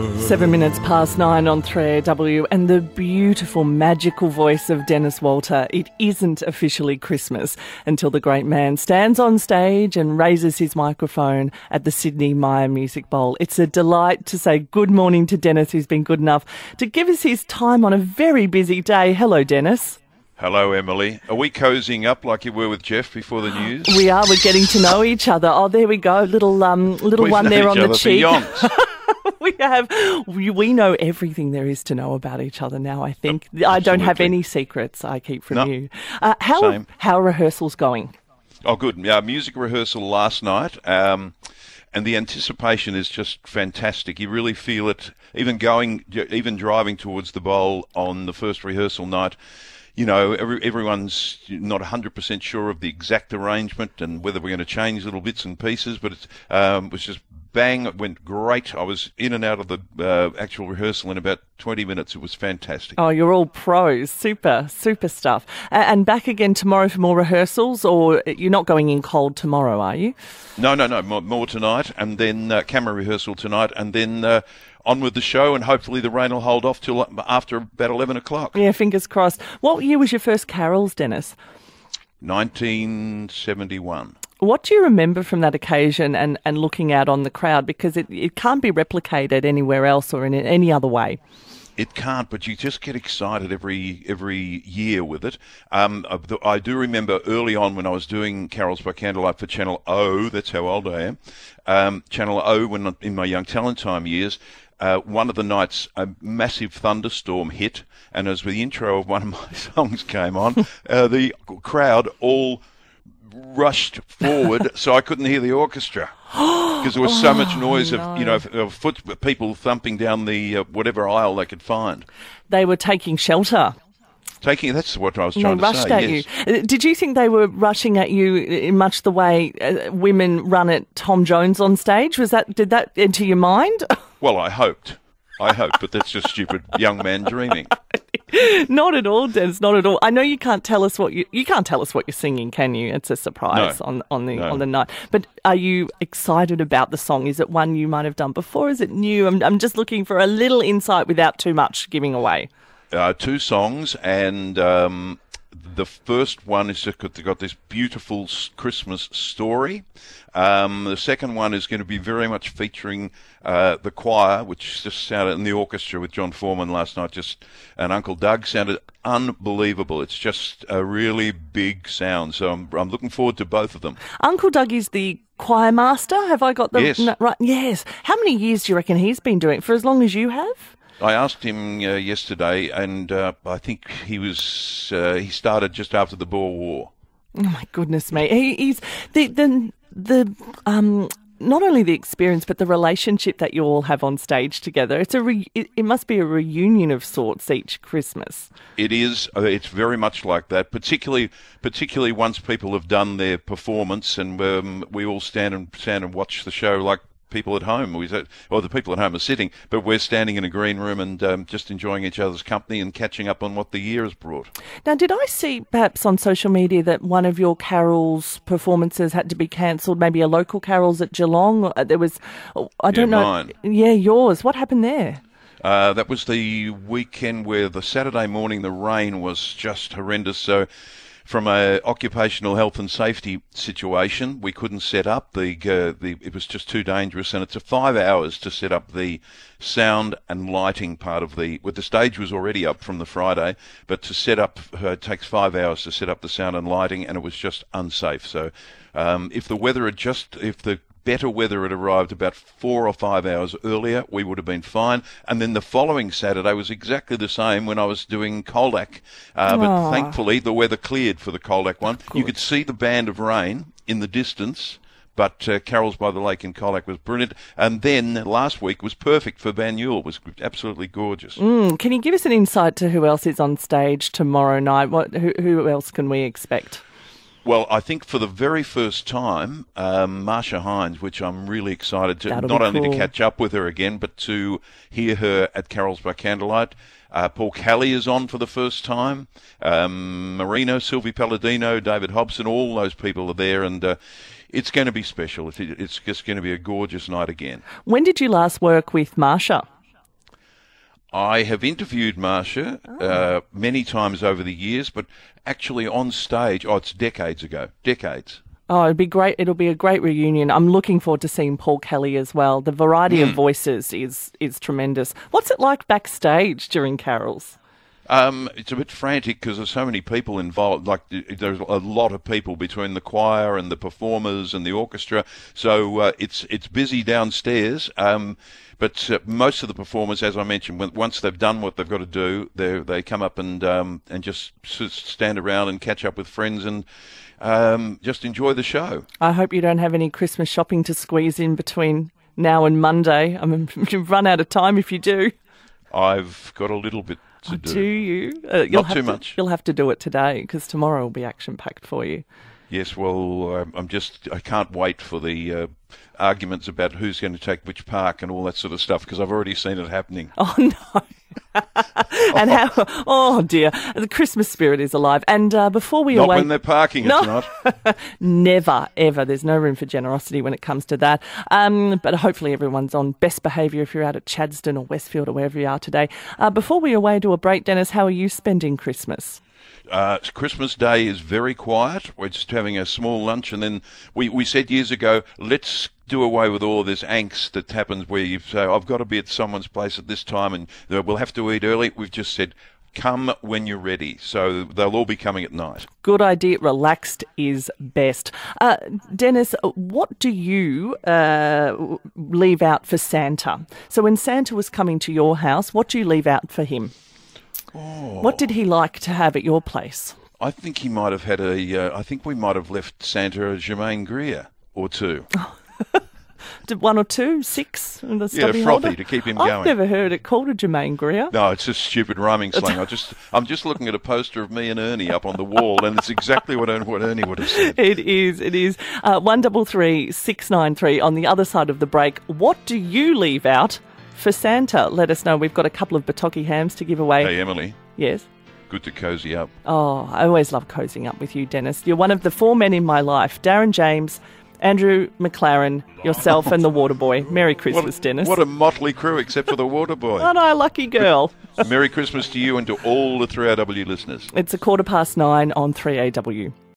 Seven minutes past nine on 3AW, and the beautiful, magical voice of Denis Walter. It isn't officially Christmas until the great man stands on stage and raises his microphone at the Sydney Myer Music Bowl. It's a delight to say good morning to Denis, who's been good enough to give us his time on a very busy day. Hello, Denis. Hello, Emily. Are we cozying up like you were with Jeff before the news? We are. We're getting to know each other. Oh, there we go. Little um, little We've one there on the cheek. have we, know everything there is to know about each other now i think i don't have any secrets i keep from No. you uh, how Same. how are rehearsals going Oh, good. Yeah, music rehearsal last night, um, and the anticipation is just fantastic. You really feel it, even going, even driving towards the bowl on the first rehearsal night. You know, every, everyone's not 100% sure of the exact arrangement and whether we're going to change little bits and pieces, but it's, um, was just bang, it went great. I was in and out of the uh, actual rehearsal in about 20 minutes. It was fantastic. oh you're all pros super super stuff and back again tomorrow for more rehearsals or you're not going in cold tomorrow are you No, no, no. More, more tonight, and then uh, camera rehearsal tonight, and then uh, on with the show, and hopefully the rain will hold off till uh, after about eleven o'clock. yeah fingers crossed what year was your first carols denis Nineteen seventy-one. What do you remember from that occasion and, and looking out on the crowd? Because it, it can't be replicated anywhere else or in any other way. It can't, but you just get excited every every year with it. Um, I- do remember early on when I was doing carols by candlelight for Channel O. That's how old I am. Um, Channel O, when in my young talent time years. Uh, one of the nights, a massive thunderstorm hit, and as the intro of one of my songs came on, uh, the crowd all rushed forward, so I couldn't hear the orchestra because there was so much noise of you know of, of foot people thumping down the uh, whatever aisle they could find. They were taking shelter. Taking that's what I was trying they to rushed say. at yes. you. Uh, Did you think they were rushing at you in much the way uh, women run at Tom Jones on stage? Was that did that enter your mind? Well, I hoped. I hoped, but that's just stupid young man dreaming. not at all, Denis. Not at all. I know you can't tell us what you you can't tell us what you're singing, can you? It's a surprise No. on on the No. on the night. But are you excited about the song? Is it one you might have done before? Is it new? I'm I'm just looking for a little insight without too much giving away. Uh, two songs, and um, the first one is they've got this beautiful Christmas story. Um, the second one is going to be very much featuring uh, the choir, which just sounded in the orchestra with John Foreman last night. Just and Uncle Doug sounded unbelievable. It's just a really big sound. So I'm, I'm looking forward to both of them. Uncle Doug is the choir master. Have I got the Yes. right? Yes. How many years do you reckon he's been doing it? For as long as you have? I asked him uh, yesterday, and uh, I think he was uh, he started just after the Boer War. Oh my goodness me. He, he's the the the um not only the experience but the relationship that you all have on stage together. It's a re- it, it must be a reunion of sorts each Christmas. It is. uh, It's very much like that. Particularly, particularly once people have done their performance, and um, we all stand and stand and watch the show like people at home. We, said- well, the people at home are sitting, but we're standing in a green room and um, just enjoying each other's company and catching up on what the year has brought. Now, did I see perhaps on social media that one of your carols performances had to be cancelled? Maybe a local carols at Geelong. Uh, There was, oh, I don't know. mine. Yeah, yours. What happened there? Uh, that was the weekend where the Saturday morning the rain was just horrendous. So, from a occupational health and safety situation, we couldn't set up the uh, the. It was just too dangerous, and it's a five hours to set up the sound and lighting part of the. Well, the stage was already up from the Friday, but to set up uh, it takes five hours to set up the sound and lighting, and it was just unsafe. So, um, if the weather had just if the better weather had arrived about four or five hours earlier, we would have been fine. And then the following Saturday was exactly the same when I was doing Colac. Uh, but thankfully, the weather cleared for the Colac one. You could see the band of rain in the distance. But uh, Carols by the Lake in Colac was brilliant. And then last week was perfect for Banyule. It was absolutely gorgeous. Mm, can you give us an insight to who else is on stage tomorrow night? What who, who else can we expect? Well, I think for the very first time, um, Marcia Hines, which I'm really excited to That'll not only cool. to catch up with her again, but to hear her at Carols by Candlelight. Uh, Paul Kelly is on for the first time. Um, Marino, Silvie Paladino, David Hobson, all those people are there, and uh, it's going to be special. It's, it's just going to be a gorgeous night again. When did you last work with Marcia? I have interviewed Marcia uh, many times over the years, but actually on stage, oh, it's decades ago, decades. Oh, it'd be great. It'll be a great reunion. I'm looking forward to seeing Paul Kelly as well. The variety of voices is is tremendous. What's it like backstage during carols? Um, it's a bit frantic because there's so many people involved. Like there's a lot of people between the choir and the performers and the orchestra, so uh, it's it's busy downstairs. Um, but uh, most of the performers, as I mentioned, when, once they've done what they've got to do, they they come up and um, and just stand around and catch up with friends and um, just enjoy the show. I hope you don't have any Christmas shopping to squeeze in between now and Monday. I mean, you've run out of time if you do. I've got a little bit to do. Do you? Uh, you'll Not have too to, much. You'll have to do it today because tomorrow will be action packed for you. Yes, well, I'm just, I can't wait for the uh, arguments about who's going to take which park and all that sort of stuff because I've already seen it happening. Oh no. and how? Oh dear, the Christmas spirit is alive. And uh, before we Not away, when they're parking, No. it's not. never ever. There's no room for generosity when it comes to that. Um, but hopefully everyone's on best behaviour if you're out at Chadstone or Westfield or wherever you are today. Uh, before we away to a break, Denis, how are you spending Christmas? Uh, Christmas Day is very quiet. We're just having a small lunch, and then we, we said years ago, let's do away with all of this angst that happens where you say, I've got to be at someone's place at this time, and we'll have to eat early. We've just said, come when you're ready. So they'll all be coming at night. Good idea. Relaxed is best. Uh, Denis, what do you uh, leave out for Santa? So when Santa was coming to your house, what do you leave out for him? What did he like to have at your place? I think he might have had a. Uh, I think we might have left Santa a Germaine Greer or two. One or two, six, and the Yeah, stubby frothy holder? to keep him going. I've never heard it called a Germaine Greer. No, it's just stupid rhyming slang. I just, I'm just looking at a poster of me and Ernie up on the wall, and it's exactly what Ernie, what Ernie would have said. It is. It is. Uh, one double three six nine three. On the other side of the break, what do you leave out for Santa? Let us know. We've got a couple of Bertocchi hams to give away. Hey, Emily, Yes. good to cozy up. Oh, I always love cozying up with you, Denis. You're one of the four men in my life: Darren James, Andrew McLaren, yourself, and the Water Boy. Merry Christmas, what, Denis. What a motley crew, except for the water boy. Aren't I a lucky girl? Merry Christmas to you and to all the 3AW listeners. it's a quarter past nine on 3AW.